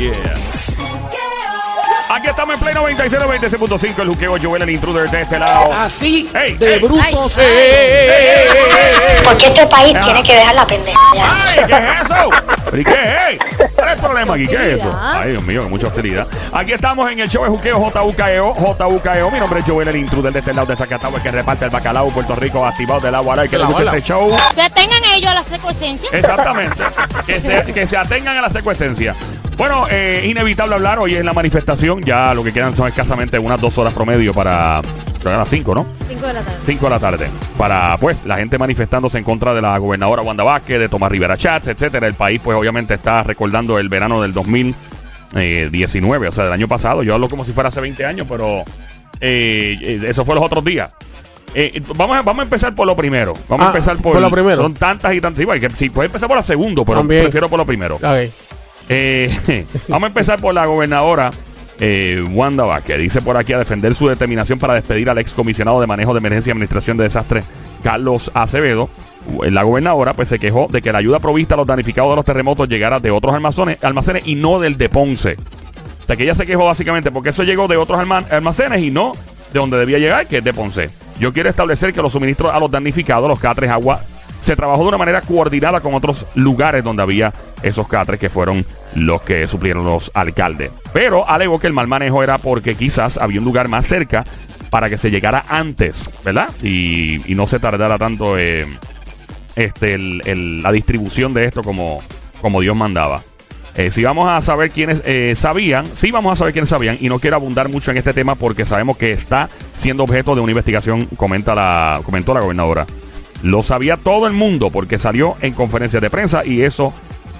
yeah. Aquí estamos en Play 96, 96.5, el juqueo Joel, el intruder de este lado. Así Ey, de ey. brutos. Ay. Porque este país tiene que dejar la pendeja. ¡Ay, qué es eso! ¿Y qué es? ¿Cuál es el problema aquí? ¿Qué es eso? Ay, Dios mío, mucha hostilidad. Aquí estamos en el show de juqueo JUKEO, JUKEO. Mi nombre es Joel, el intruder de este lado de Zacatau, el que reparte el bacalao, Puerto Rico, activado del agua. que le gusta este show. Que tengan ellos la secuencia. Exactamente. que, se, que se atengan a la secuencia. Bueno, eh, inevitable hablar. Hoy es la manifestación. Ya lo que quedan son escasamente unas dos horas promedio para. Para las cinco, ¿no? 5 de la tarde. 5 de la tarde. Para, pues, la gente manifestándose en contra de la gobernadora Wanda Vázquez, de Tomás Rivera Chats, etcétera. El país, pues, obviamente está recordando el verano del 2019, o sea, del año pasado. Yo hablo como si fuera hace 20 años, pero eh, eh, eso fue los otros días. Eh, vamos, a, vamos a empezar por lo primero. Vamos a Ah, empezar por, por lo primero. Son tantas y tantas. Igual que si puedes empezar por la segundo, pero También. prefiero por lo primero. Ok. Eh, vamos a empezar por la gobernadora eh, Wanda Vázquez. Dice por aquí a defender su determinación para despedir al excomisionado de manejo de emergencia y administración de desastres, Carlos Acevedo. La gobernadora pues se quejó de que la ayuda provista a los damnificados de los terremotos llegara de otros almacenes, y no del de Ponce. O sea que ella se quejó básicamente porque eso llegó de otros alma- almacenes y no de donde debía llegar, que es de Ponce. Yo quiero establecer que los suministros a los damnificados, los catres, agua, se trabajó de una manera coordinada con otros lugares donde había esos catres que fueron los que suplieron los alcaldes. Pero alegó que el mal manejo era porque quizás había un lugar más cerca para que se llegara antes, ¿verdad? Y, y no se tardara tanto eh, este, la distribución de esto como, como Dios mandaba. Eh, si vamos a saber quiénes eh, sabían, sí vamos a saber quiénes sabían, y no quiero abundar mucho en este tema porque sabemos que está siendo objeto de una investigación, comenta la, comentó la gobernadora. Lo sabía todo el mundo porque salió en conferencias de prensa y eso,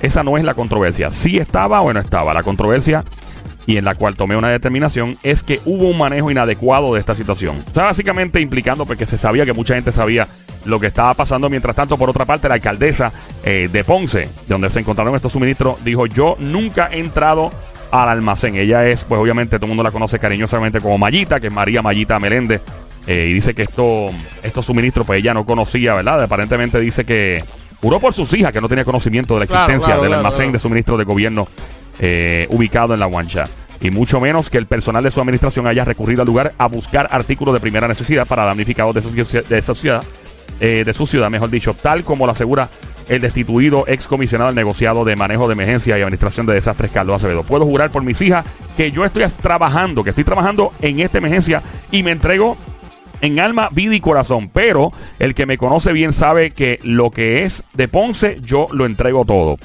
esa no es la controversia. Si estaba o no estaba. La controversia y en la cual tomé una determinación es que hubo un manejo inadecuado de esta situación. O sea, básicamente implicando porque se sabía que mucha gente sabía lo que estaba pasando. Mientras tanto, por otra parte, la alcaldesa eh, de Ponce, de donde se encontraron estos suministros, dijo, yo nunca he entrado al almacén. Ella es, pues obviamente todo el mundo la conoce cariñosamente como Mayita, que es María Mayita Meléndez. Eh, y dice que esto, estos suministros, pues ella no conocía, ¿verdad? Aparentemente dice que juró por sus hijas que no tenía conocimiento de la existencia claro, del claro, almacén de suministros de gobierno eh, ubicado en la guancha. Y mucho menos que el personal de su administración haya recurrido al lugar a buscar artículos de primera necesidad para damnificados de, su, de esa ciudad, eh, de su ciudad, mejor dicho, tal como lo asegura el destituido excomisionado del negociado de manejo de emergencia y administración de desastres, Carlos Acevedo. Puedo jurar por mis hijas que yo estoy trabajando, que estoy trabajando en esta emergencia y me entrego en alma, vida y corazón. Pero el que me conoce bien sabe que lo que es de Ponce, yo lo entrego todo.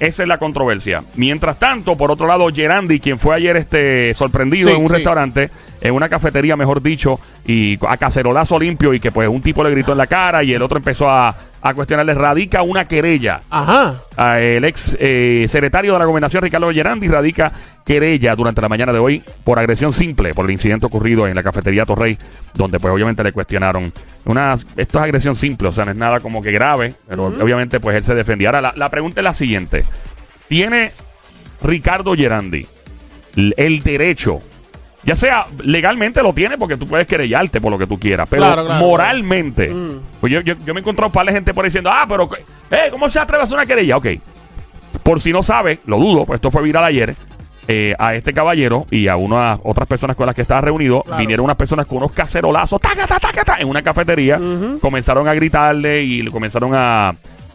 Esa es la controversia. Mientras tanto, por otro lado, Gerandi, quien fue ayer este sorprendido Sí, en un sí. restaurante, en una cafetería, mejor dicho, y a cacerolazo limpio, y que pues un tipo le gritó en la cara y el otro empezó a, a cuestionarle, radica una querella. Ajá. Ah, el ex eh, secretario de la gobernación, Ricardo Gerandi, radica querella durante la mañana de hoy por agresión simple por el incidente ocurrido en la cafetería Torrey, donde pues obviamente le cuestionaron. Una, esto es agresión simple, o sea, no es nada como que grave, pero obviamente pues él se defendía. Ahora, la, la pregunta es la siguiente. ¿Tiene Ricardo Gerandi el derecho, ya sea legalmente lo tiene porque tú puedes querellarte por lo que tú quieras, pero Claro, claro, moralmente, Mm. pues yo, yo, yo me he encontrado un par de gente por ahí diciendo, ah, pero, eh, ¿cómo se atreve a hacer una querella? Ok, por si no sabe, lo dudo, pues esto fue viral ayer. eh, a este caballero y a unas otras personas con las que estaba reunido, Claro. vinieron unas personas con unos cacerolazos taca, taca, taca, en una cafetería, comenzaron a gritarle y le comenzaron a,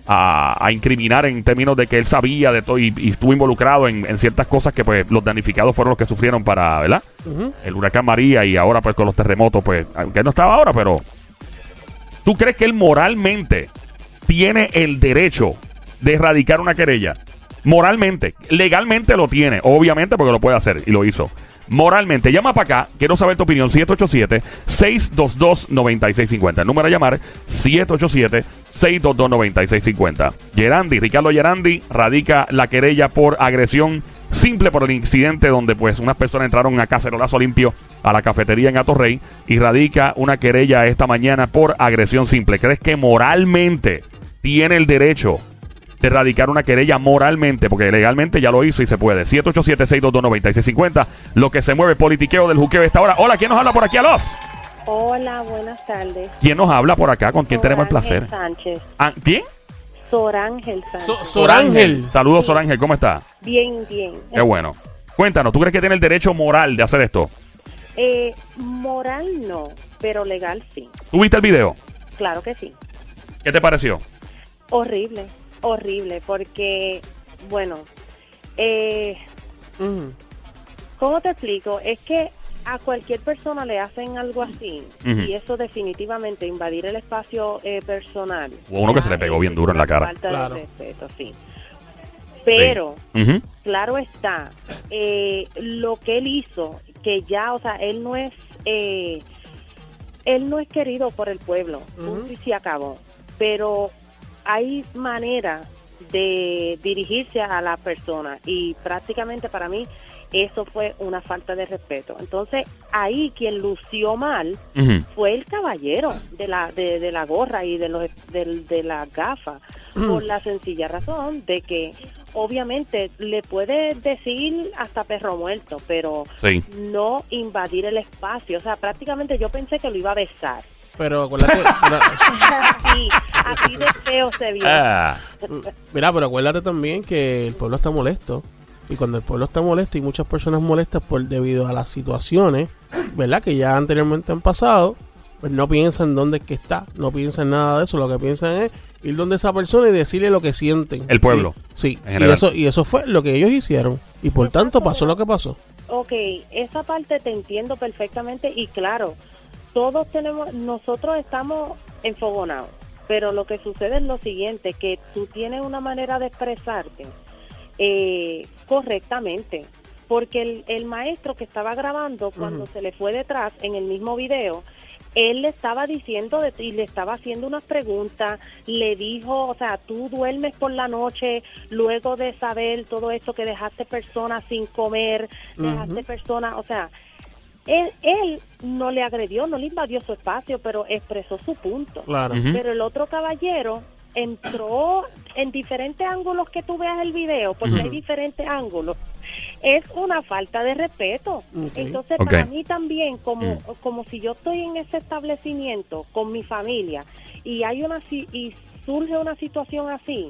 a, a incriminar en términos de que él sabía de todo y, y estuvo involucrado en, en ciertas cosas que pues los damnificados fueron los que sufrieron para, ¿verdad? El huracán María y ahora pues con los terremotos, pues, aunque él no estaba ahora, pero ¿tú crees que él moralmente tiene el derecho de erradicar una querella? Moralmente, legalmente lo tiene, obviamente porque lo puede hacer y lo hizo. Moralmente, llama para acá, quiero saber tu opinión, 787-622-9650. El número a llamar, 787-622-9650. Gerandi, Ricardo Gerandi, radica la querella por agresión simple por el incidente donde pues unas personas entraron a cacerolazo limpio a la cafetería en Atorrey y radica una querella esta mañana por agresión simple. ¿Crees que moralmente tiene el derecho de radicar una querella moralmente? Porque legalmente ya lo hizo y se puede. 787-622-9650. Lo que se mueve politiqueo del juqueo a esta hora. Hola, ¿quién nos habla por aquí a los? Hola, buenas tardes. ¿Quién nos habla por acá? ¿Con quién tenemos el placer? Sánchez. Ah, ¿Quién? Sorángel Sánchez. So- Sorángel. Saludos, Sorángel, ¿cómo está? Bien, bien. Qué bueno. Cuéntanos, ¿tú crees que tiene el derecho moral de hacer esto? Eh, moral no, pero legal sí. ¿Tú viste el video? Claro que sí. ¿Qué te pareció? Horrible, horrible, porque, bueno, eh. ¿cómo te explico? Es que a cualquier persona le hacen algo así y eso definitivamente invadir el espacio eh, personal. Hubo uno que se le pegó bien duro en la cara. Falta Claro. de respeto, sí. Pero, claro está, eh, lo que él hizo, que ya, o sea, él no es, eh, él no es querido por el pueblo, punto y se acabó. Pero hay maneras de dirigirse a la persona y prácticamente para mí eso fue una falta de respeto. Entonces ahí quien lució mal fue el caballero de la de, de la gorra y de los del- de, las gafas por la sencilla razón de que obviamente le puede decir hasta perro muerto pero Sí. no invadir el espacio. O sea prácticamente yo pensé que lo iba a besar. Pero acuérdate, pero- así así de feo se vio. Ah, mira, pero acuérdate también que el pueblo está molesto. Y cuando el pueblo está molesto y muchas personas molestas por debido a las situaciones, ¿verdad? Que ya anteriormente han pasado, pues no piensan dónde es que está, no piensan nada de eso, lo que piensan es ir donde esa persona y decirle lo que sienten. El pueblo, Sí, en sí. Y general. eso, y eso fue lo que ellos hicieron. Y por tanto pasó lo que pasó. Ok, esa parte te entiendo perfectamente y claro, todos tenemos, nosotros estamos enfogonados, pero lo que sucede es lo siguiente, que tú tienes una manera de expresarte eh, correctamente, porque el, el maestro que estaba grabando cuando se le fue detrás en el mismo video, él le estaba diciendo de ti, le estaba haciendo unas preguntas, le dijo, o sea, tú duermes por la noche luego de saber todo esto que dejaste personas sin comer, dejaste personas, o sea, él, él no le agredió, no le invadió su espacio, pero expresó su punto. Claro. Pero el otro caballero entró en diferentes ángulos que tú veas el video, porque hay diferentes ángulos. Es una falta de respeto. Entonces, para mí también, como, Mm. como si yo estoy en ese establecimiento con mi familia y hay una si- y surge una situación así,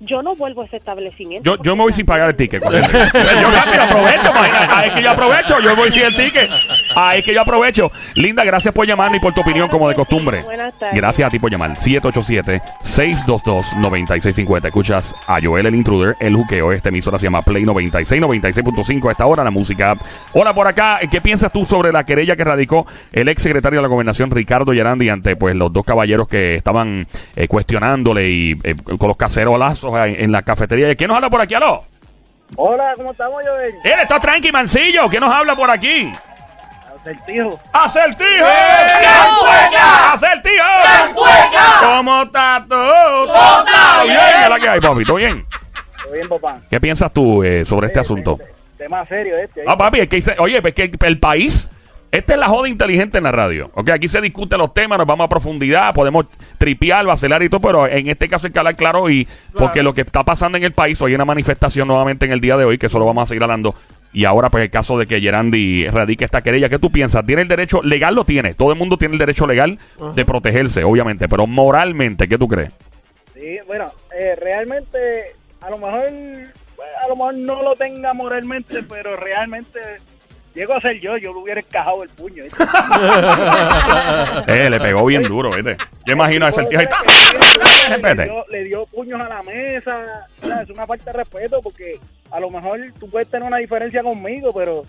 yo no vuelvo a ese establecimiento. yo, yo me voy sin pagar el ticket. yo rápido aprovecho, imagínate. Es que yo aprovecho, yo voy sin el ticket. Ahí es que yo aprovecho. Linda, gracias por llamarme y por tu opinión como de costumbre. Buenas tardes. Gracias a ti por llamar. 787-622-9650. Escuchas a Joel el Intruder, el juqueo. Esta emisora se llama Play 96, 96.5 a esta hora, la música. Hola por acá. ¿Qué piensas tú sobre la querella que radicó el ex secretario de la gobernación, Ricardo Yarandi, ante pues los dos caballeros que estaban eh, cuestionándole y eh, con los cacerolazos en, en la cafetería? ¿Quién nos habla por aquí, aló? Hola, ¿cómo estamos, Joel? Él está tranqui, mancillo. ¿Quién nos habla por aquí? Acertijo. ¡Acertijo! ¡Cantueca! ¡Acertijo! ¡Cantueca! ¿Cómo está todo? ¡Todo bien! ¿Qué es la que hay, papi? ¿Todo bien? Todo bien, papá. ¿Qué piensas tú eh, sobre este asunto? Te- Tema serio este. Ah, papi, es que dice- oye, es que el país, esta es la joda inteligente en la radio. Ok, aquí se discuten los temas, nos vamos a profundidad, podemos tripear, vacilar y todo, pero en este caso hay que hablar claro y porque lo que está pasando en el país, hoy hay una manifestación nuevamente en el día de hoy, que eso lo vamos a seguir hablando. Y ahora, pues, el caso de que Gerandi radique esta querella, ¿qué tú piensas? ¿Tiene el derecho legal? Lo tiene. Todo el mundo tiene el derecho legal de protegerse, obviamente. Pero moralmente, ¿qué tú crees? Sí, bueno, eh, realmente, a lo mejor, pues, a lo mejor no lo tenga moralmente, pero realmente, llego a ser yo, yo le hubiera encajado el puño. Eh, le pegó bien duro, ¿viste? Yo imagino a ese tío ahí. Le, dio, le dio puños a la mesa. O sea, es una falta de respeto porque a lo mejor tú puedes tener una diferencia conmigo, pero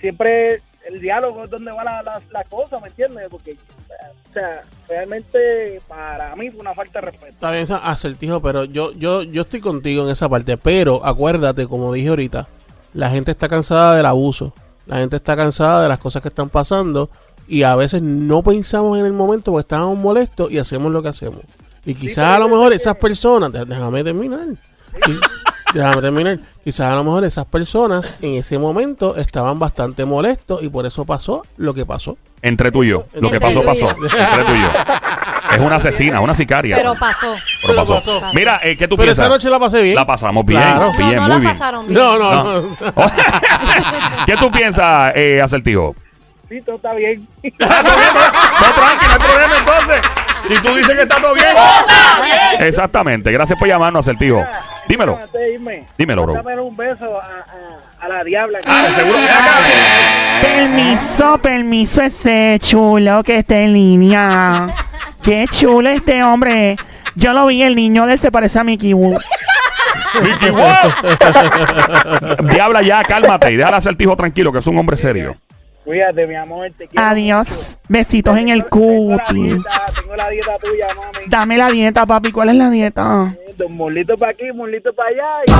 siempre el diálogo es donde va la, la, la cosa, ¿me entiendes? Porque, o sea, realmente para mí fue una falta de respeto. Está bien, acertijo, pero yo, yo, yo estoy contigo en esa parte. Pero acuérdate, como dije ahorita, la gente está cansada del abuso. La gente está cansada de las cosas que están pasando. Y a veces no pensamos en el momento porque estamos molestos y hacemos lo que hacemos. Y quizás a lo mejor esas personas, dé- déjame terminar. Y- Déjame terminar. Quizás a lo mejor esas personas en ese momento estaban bastante molestos y por eso pasó lo que pasó. Entre tú y yo. Lo que pasó, pasó. Entre tú y yo. Es una asesina, una sicaria. Pero pasó. Pero pasó. pasó. Mira, eh, ¿qué tú Pero piensas? esa noche la pasé bien. La pasamos bien, Claro. No, bien, no muy la bien. pasaron bien. No, no, No. no. ¿Qué tú piensas, eh, acertijo? Sí, todo está bien. No, tranqui, no hay problema. Y tú dices que está todo bien. Exactamente. Gracias por llamarnos, acertijo. Dímelo. Dímelo, bro. Mándame un beso a, a, a la diabla. Ah, seguro. Acá. Permiso, permiso ese chulo que está en línea. Qué chulo este hombre. Yo lo vi, el niño de él se parece a Mickey Wu. Mickey, what? Diabla ya, cálmate y deja al acertijo tranquilo, que es un hombre serio. Cuídate, mi amor. Te quiero Adiós. Besitos en el Tengo cuti. dieta, tengo la dieta tuya, mami. Dame la dieta, papi. ¿Cuál es la dieta? Dos para aquí, muslitos para allá. y-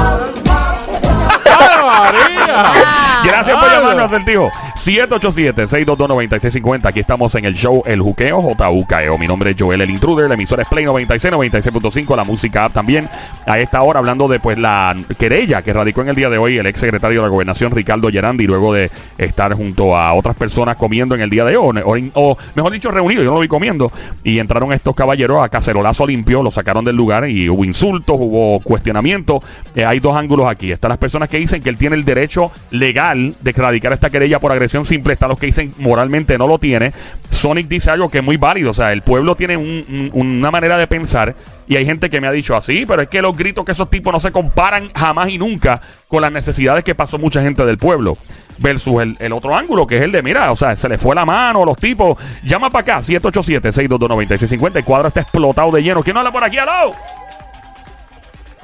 ¡Ave María! Gracias por llamarnos, acertijo. 787-622-9650. Aquí estamos en el show El Juqueo, JUKEO. Mi nombre es Joel el Intruder. La emisora es Play 96, 96.5. La música app también. A esta hora, hablando de pues la querella que radicó en el día de hoy el ex secretario de la Gobernación, Ricardo Gerandi, luego de estar junto a otras personas comiendo en el día de hoy, o, o mejor dicho, reunido. Yo no lo vi comiendo. Y entraron estos caballeros a cacerolazo limpio, lo sacaron del lugar y hubo insultos, hubo cuestionamientos. Eh, hay dos ángulos aquí. Están las personas que dicen que él tiene el derecho legal de radicar esta querella por agresión simple. Están los que dicen moralmente no lo tiene. Sonic dice algo que es muy válido. O sea, el pueblo tiene un- un- una manera de pensar. Y hay gente que me ha dicho así, pero es que los gritos que esos tipos no se comparan jamás y nunca con las necesidades que pasó mucha gente del pueblo. Versus el, otro ángulo, que es el de, mira, o sea, se le fue la mano a los tipos. Llama para acá, 787-622-9650. El cuadro está explotado de lleno. ¿Quién habla por aquí? ¡Aló!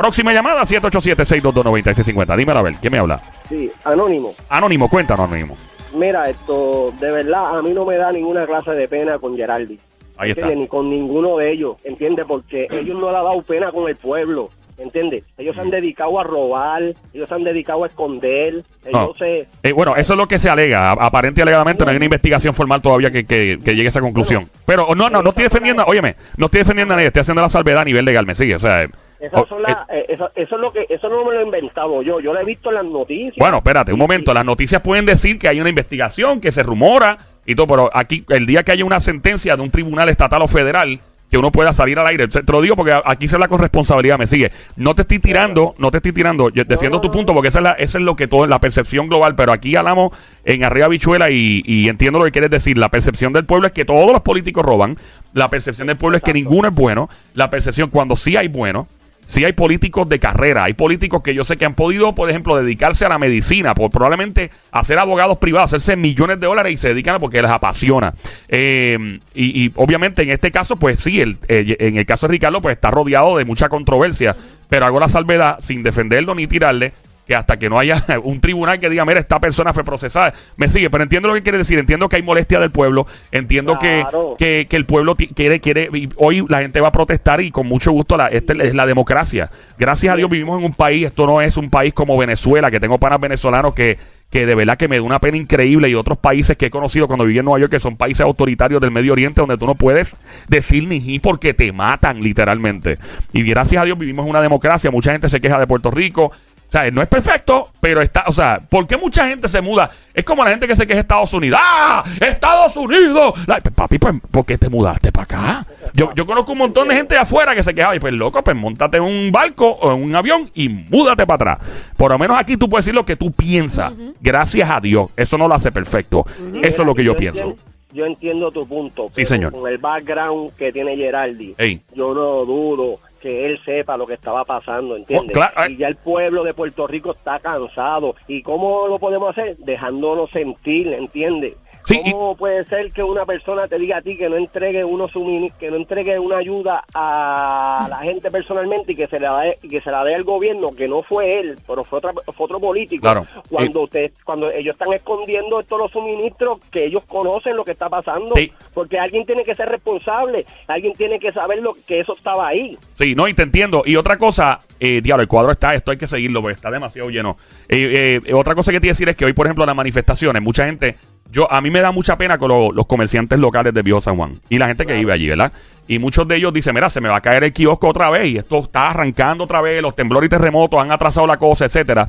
Próxima llamada, 787-622-9650. Dímelo a ver, ¿quién me habla? Sí, anónimo. Anónimo, cuéntanos, Anónimo. Mira, esto, de verdad, a mí no me da ninguna clase de pena con Geraldi. Ahí está. Ni con ninguno de ellos, ¿entiendes? Porque ellos no le han dado pena con el pueblo, ¿entiendes? Ellos se han dedicado a robar, ellos se han dedicado a esconder, No. ellos se... Eh, bueno, eso es lo que se alega. Aparente y alegadamente no hay una investigación formal todavía que, que- que llegue a esa conclusión. Pero no, no, no estoy defendiendo, óyeme, no estoy defendiendo a nadie, estoy haciendo la salvedad a nivel legal, me sigue. O sea, Esas oh, son las- eh, eso, eso es lo que eso no me lo he inventado yo, yo lo he visto en las noticias. bueno, espérate, un momento. Las noticias pueden decir que hay una investigación, que se rumora y todo, pero aquí, el día que haya una sentencia de un tribunal estatal o federal, que uno pueda salir al aire. Te lo digo porque aquí se habla con responsabilidad, me sigue. No te estoy tirando, no te estoy tirando. Yo defiendo no, tu punto porque esa es, la, esa es lo que todo, la percepción global. Pero aquí hablamos en arriba bichuela y, y entiendo lo que quieres decir. La percepción del pueblo es que todos los políticos roban. La percepción del pueblo es que ninguno es bueno. La percepción cuando sí hay bueno. Sí hay políticos de carrera, hay políticos que yo sé que han podido, por ejemplo, dedicarse a la medicina, por probablemente hacer abogados privados, hacerse millones de dólares y se dedican porque les apasiona. Eh, y, y obviamente en este caso, pues sí, el, eh, en el caso de Ricardo, pues está rodeado de mucha controversia, pero hago la salvedad sin defenderlo ni tirarle que hasta que no haya un tribunal que diga, mira, esta persona fue procesada, me sigue, pero entiendo lo que quiere decir, entiendo que hay molestia del pueblo, entiendo que- Claro. que, que el pueblo quiere, quiere, y hoy la gente va a protestar y con mucho gusto, la, esta es la democracia. Gracias a Dios vivimos en un país, esto no es un país como Venezuela, que tengo panas venezolanos que, que de verdad que me da una pena increíble y otros países que he conocido cuando viví en Nueva York, que son países autoritarios del Medio Oriente, donde tú no puedes decir ni ji porque te matan literalmente. Y gracias a Dios vivimos en una democracia, mucha gente se queja de Puerto Rico. O sea, no es perfecto, pero está, o sea, ¿por qué mucha gente se muda? Es como la gente que se queja Estados Unidos. ¡Ah! ¡Estados Unidos! La- pues, papi, pues, ¿por qué te mudaste para acá? Yo, yo conozco un montón de gente de afuera que se quejaba y pues, loco, pues, montate en un barco o en un avión y múdate para atrás. Por lo menos aquí tú puedes decir lo que tú piensas. Gracias a Dios. Eso no lo hace perfecto. Eso es lo que yo, pienso. Entiendo, yo entiendo tu punto. Sí, señor. Con el background que tiene Geraldi, Ey. yo no dudo que él sepa lo que estaba pasando, ¿entiendes? Oh, claro, eh. Y ya el pueblo de Puerto Rico está cansado. ¿Y cómo lo podemos hacer? Dejándonos sentir, ¿entiendes? Sí, y- ¿Cómo puede ser que una persona te diga a ti que no entregue uno que no entregue una ayuda a la gente personalmente y que se la dé que se la dé al gobierno que no fue él, pero fue, otra, fue otro político? Claro. Cuando usted, cuando ellos están escondiendo todos los suministros que ellos conocen lo que está pasando, Sí. porque alguien tiene que ser responsable, alguien tiene que saber lo que eso estaba ahí. Sí, no, y te entiendo. Y otra cosa, eh, diablo, el cuadro está, esto hay que seguirlo, porque está demasiado lleno. Eh, eh, otra cosa que te iba a decir es que hoy, por ejemplo, las manifestaciones, mucha gente, yo a mí me da mucha pena con lo- los comerciantes locales de Viejo San Juan y la gente que vive allí, ¿verdad? Y muchos de ellos dicen, mira, se me va a caer el kiosco otra vez y esto está arrancando otra vez, los temblores y terremotos han atrasado la cosa, etcétera.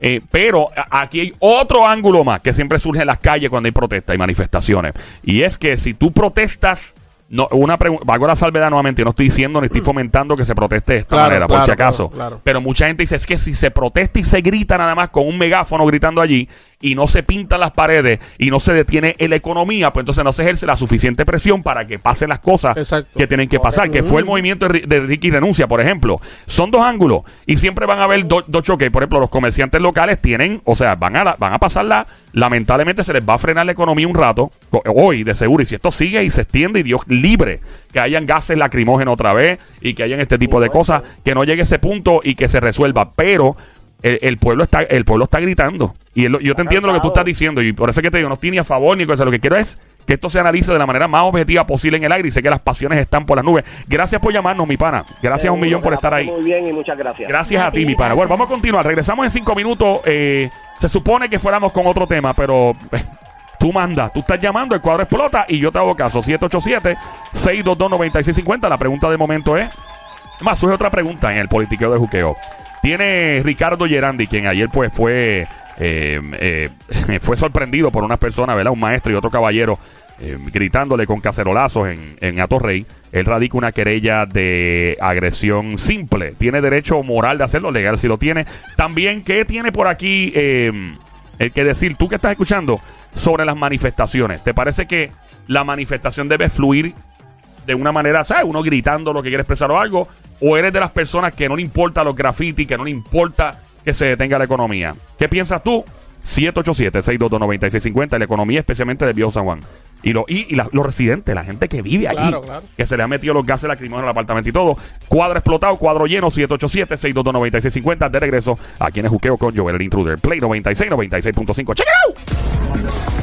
Eh, pero aquí hay otro ángulo más que siempre surge en las calles cuando hay protestas y manifestaciones. Y es que si tú protestas no, una pregunta, hago la salvedad nuevamente, yo no estoy diciendo ni estoy fomentando que se proteste de esta Claro, manera, por si acaso. claro, claro. Pero mucha gente dice, es que si se protesta y se grita nada más con un megáfono gritando allí, y no se pintan las paredes y no se detiene en la economía, pues entonces no se ejerce la suficiente presión para que pasen las cosas Exacto. que tienen que pasar, que fue el movimiento de, Ri- de Ricky Renuncia, por ejemplo. Son dos ángulos y siempre van a haber do- dos choques. Por ejemplo, los comerciantes locales tienen, o sea, van a, la- van a pasarla, lamentablemente se les va a frenar la economía un rato, hoy de seguro, y si esto sigue y se extiende y Dios libre, que hayan gases lacrimógenos otra vez y que hayan este tipo de cosas, que no llegue ese punto y que se resuelva, pero... El, el pueblo está el pueblo está gritando. Y yo te entiendo lo que tú estás diciendo y por eso es que te digo no estoy ni a favor ni cosa lo que quiero es que esto se analice de la manera más objetiva posible en el aire y sé que las pasiones están por las nubes. Gracias por llamarnos mi pana. Gracias a un millón por estar ahí. Muy bien y muchas gracias. gracias a, A ti mi pana. Bueno vamos a continuar. Regresamos en cinco minutos. Eh, se supone que fuéramos con otro tema pero eh, Tú mandas, tú estás llamando, el cuadro explota y yo te hago caso. 787-622-9650. La pregunta de momento es: más, surge otra pregunta en el politiqueo de juqueo. Tiene Ricardo Gerandi, quien ayer pues fue eh, eh, fue sorprendido por unas personas, ¿verdad? Un maestro y otro caballero eh, gritándole con cacerolazos en, en Atorrey. Él radica una querella de agresión simple. Tiene derecho moral de hacerlo, legal si lo tiene. También, ¿qué tiene por aquí el que decir, tú que estás escuchando, sobre las manifestaciones? ¿Te parece que la manifestación debe fluir de una manera, ¿sabes? Uno gritando lo que quiere expresar o algo, o eres de las personas que no le importa los grafitis, que no le importa que se detenga la economía. ¿Qué piensas tú? 787-622-9650, la economía especialmente de Viejo San Juan. Y, lo, y, y la- los residentes, la gente que vive allí, Claro, claro. que se le han metido los gases lacrimógenos al apartamento y todo. Cuadro explotado, cuadro lleno, 787-622-9650. De regreso, aquí en el Juqueo con Joel el Intruder. Play 96, 96.5. ¡Check it out!